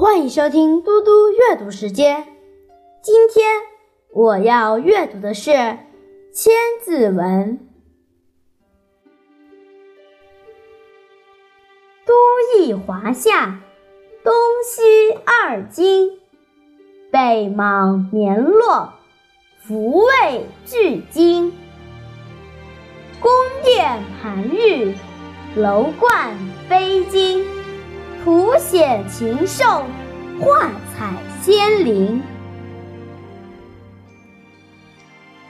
欢迎收听嘟嘟阅读时间。今天我要阅读的是《千字文》。都邑华夏，东西二京，北邙绵洛，福卫巨津。宫殿盘玉，楼观飞金，图显禽兽，画彩仙灵。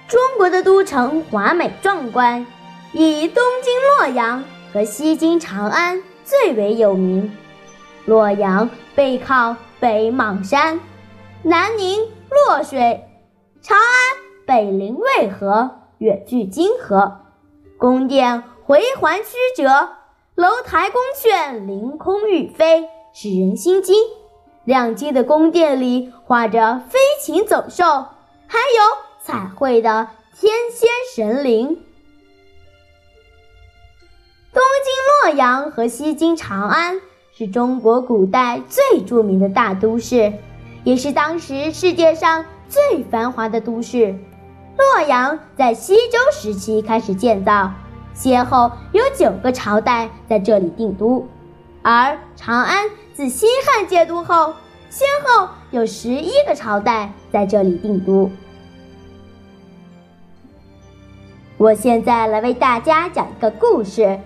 中国的都城华美壮观，以东京洛阳和西京长安最为有名。洛阳背靠北邙山，南临洛水；长安北临渭河，远距泾河。宫殿回环曲折，楼台宫阙凌空欲飞，使人心惊。亮晶的宫殿里画着飞禽走兽，还有彩绘的天仙神灵。东京洛阳和西京长安是中国古代最著名的大都市，也是当时世界上最繁华的都市。洛阳在西周时期开始建造，先后有九个朝代在这里定都；而长安自西汉建都后，先后有十一个朝代在这里定都。我现在来为大家讲一个故事：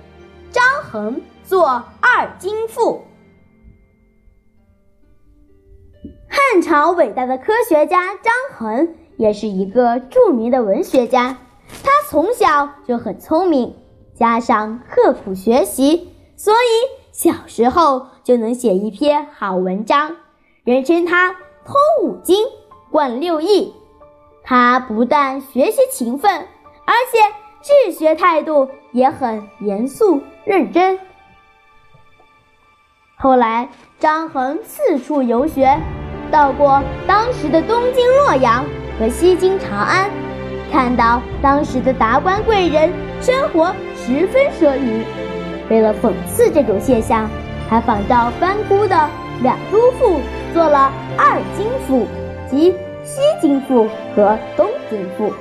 张衡做二京赋。汉朝伟大的科学家张衡。也是一个著名的文学家，他从小就很聪明，加上刻苦学习，所以小时候就能写一篇好文章，人称他通五经，贯六艺。他不但学习勤奋，而且治学态度也很严肃认真。后来，张衡四处游学，到过当时的东京、洛阳。和西京长安，看到当时的达官贵人生活十分奢靡。为了讽刺这种现象，他仿照班固的两都赋做了二京赋，即西京赋和东京赋。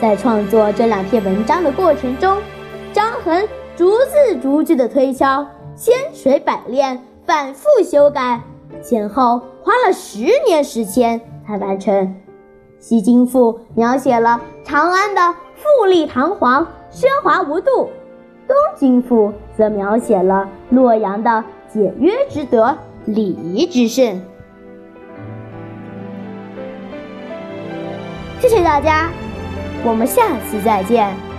在创作这两篇文章的过程中，张衡逐字逐句的推敲，千锤百炼，反复修改，前后花了十年时间才完成。西京赋描写了长安的富丽堂皇、奢华无度；东京赋则描写了洛阳的简约之德、礼仪之盛。谢谢大家，我们下期再见。